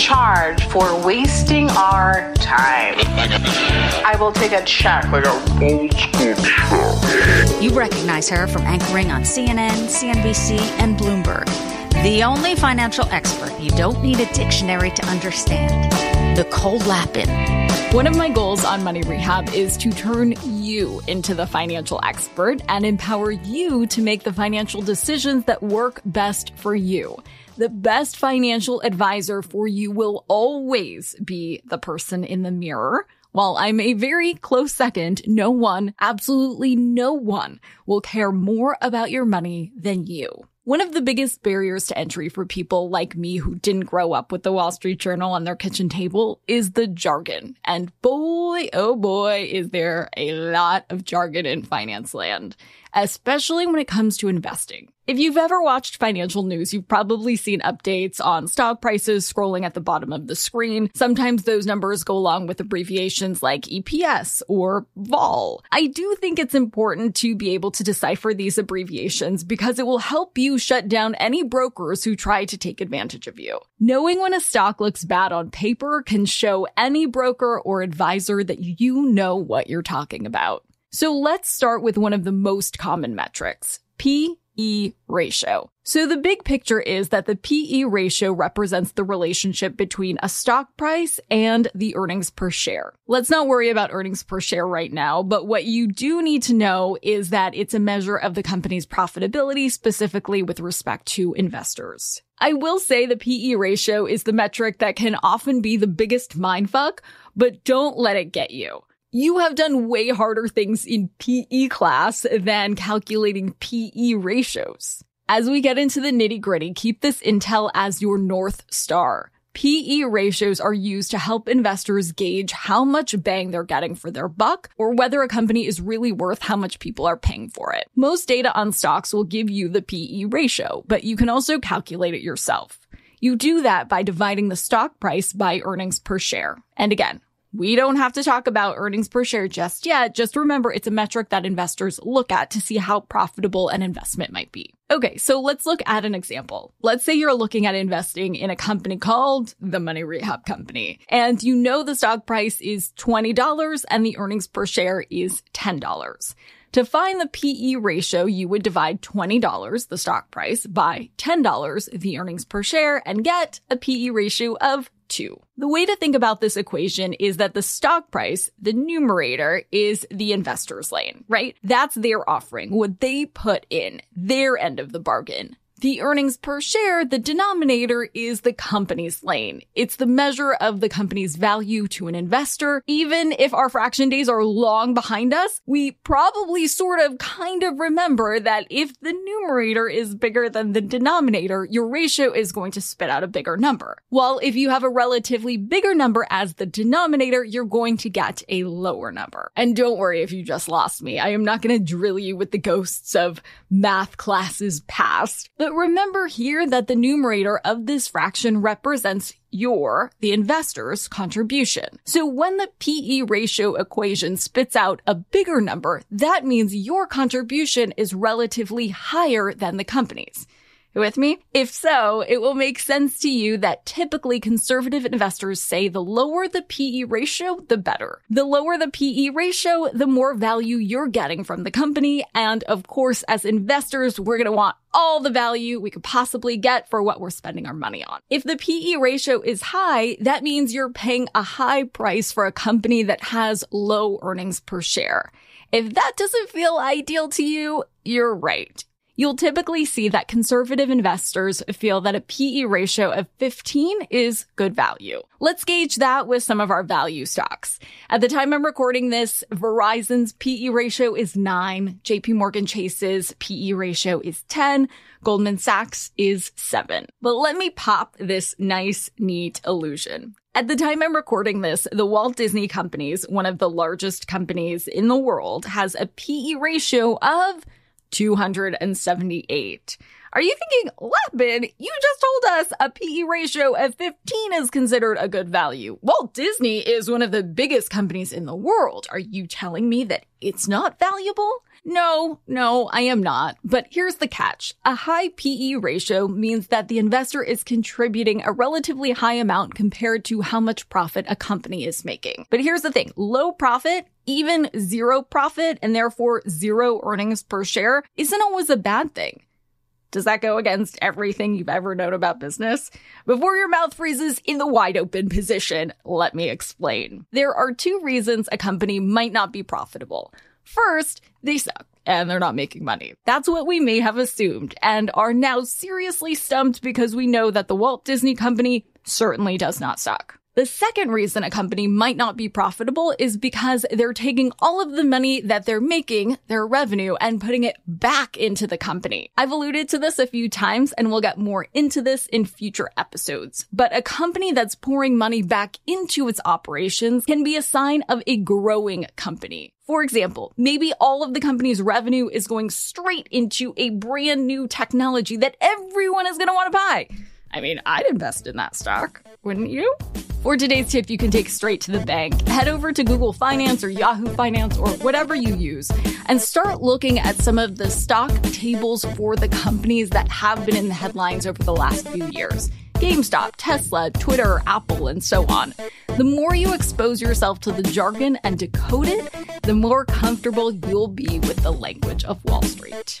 Charge for wasting our time. I will take a check. Like You recognize her from anchoring on CNN, CNBC, and Bloomberg. The only financial expert you don't need a dictionary to understand. Nicole Lapin. One of my goals on Money Rehab is to turn you into the financial expert and empower you to make the financial decisions that work best for you. The best financial advisor for you will always be the person in the mirror. While I'm a very close second, no one, absolutely no one, will care more about your money than you. One of the biggest barriers to entry for people like me who didn't grow up with the Wall Street Journal on their kitchen table is the jargon. And boy, oh boy, is there a lot of jargon in finance land, especially when it comes to investing. If you've ever watched financial news, you've probably seen updates on stock prices scrolling at the bottom of the screen. Sometimes those numbers go along with abbreviations like EPS or vol. I do think it's important to be able to decipher these abbreviations because it will help you shut down any brokers who try to take advantage of you. Knowing when a stock looks bad on paper can show any broker or advisor that you know what you're talking about. So let's start with one of the most common metrics, PE ratio. So the big picture is that the PE ratio represents the relationship between a stock price and the earnings per share. Let's not worry about earnings per share right now, but what you do need to know is that it's a measure of the company's profitability, specifically with respect to investors. I will say the PE ratio is the metric that can often be the biggest mindfuck, but don't let it get you. You have done way harder things in PE class than calculating PE ratios. As we get into the nitty gritty, keep this intel as your North Star. PE ratios are used to help investors gauge how much bang they're getting for their buck or whether a company is really worth how much people are paying for it. Most data on stocks will give you the PE ratio, but you can also calculate it yourself. You do that by dividing the stock price by earnings per share. And again, we don't have to talk about earnings per share just yet. Just remember it's a metric that investors look at to see how profitable an investment might be. Okay, so let's look at an example. Let's say you're looking at investing in a company called the Money Rehab Company, and you know the stock price is $20 and the earnings per share is $10. To find the PE ratio, you would divide $20, the stock price, by $10, the earnings per share, and get a PE ratio of 2. The way to think about this equation is that the stock price, the numerator, is the investor's lane, right? That's their offering, what they put in, their end of the bargain. The earnings per share, the denominator is the company's lane. It's the measure of the company's value to an investor. Even if our fraction days are long behind us, we probably sort of kind of remember that if the numerator is bigger than the denominator, your ratio is going to spit out a bigger number. While if you have a relatively bigger number as the denominator, you're going to get a lower number. And don't worry if you just lost me. I am not going to drill you with the ghosts of math classes past. But remember here that the numerator of this fraction represents your, the investor's contribution. So when the PE ratio equation spits out a bigger number, that means your contribution is relatively higher than the company's. You with me? If so, it will make sense to you that typically conservative investors say the lower the PE ratio, the better. The lower the PE ratio, the more value you're getting from the company. And of course, as investors, we're going to want all the value we could possibly get for what we're spending our money on. If the PE ratio is high, that means you're paying a high price for a company that has low earnings per share. If that doesn't feel ideal to you, you're right. You'll typically see that conservative investors feel that a PE ratio of 15 is good value. Let's gauge that with some of our value stocks. At the time I'm recording this, Verizon's PE ratio is 9, JP Morgan Chase's PE ratio is 10, Goldman Sachs is 7. But let me pop this nice, neat illusion. At the time I'm recording this, the Walt Disney Companies, one of the largest companies in the world, has a PE ratio of 278. Are you thinking, Lapin, you just told us a PE ratio of 15 is considered a good value. Walt Disney is one of the biggest companies in the world. Are you telling me that it's not valuable? No, no, I am not. But here's the catch. A high PE ratio means that the investor is contributing a relatively high amount compared to how much profit a company is making. But here's the thing. Low profit even zero profit and therefore zero earnings per share isn't always a bad thing. Does that go against everything you've ever known about business? Before your mouth freezes in the wide open position, let me explain. There are two reasons a company might not be profitable. First, they suck and they're not making money. That's what we may have assumed and are now seriously stumped because we know that the Walt Disney Company certainly does not suck. The second reason a company might not be profitable is because they're taking all of the money that they're making, their revenue, and putting it back into the company. I've alluded to this a few times and we'll get more into this in future episodes. But a company that's pouring money back into its operations can be a sign of a growing company. For example, maybe all of the company's revenue is going straight into a brand new technology that everyone is going to want to buy. I mean, I'd invest in that stock, wouldn't you? For today's tip, you can take straight to the bank. Head over to Google Finance or Yahoo Finance or whatever you use and start looking at some of the stock tables for the companies that have been in the headlines over the last few years. GameStop, Tesla, Twitter, Apple, and so on. The more you expose yourself to the jargon and decode it, the more comfortable you'll be with the language of Wall Street.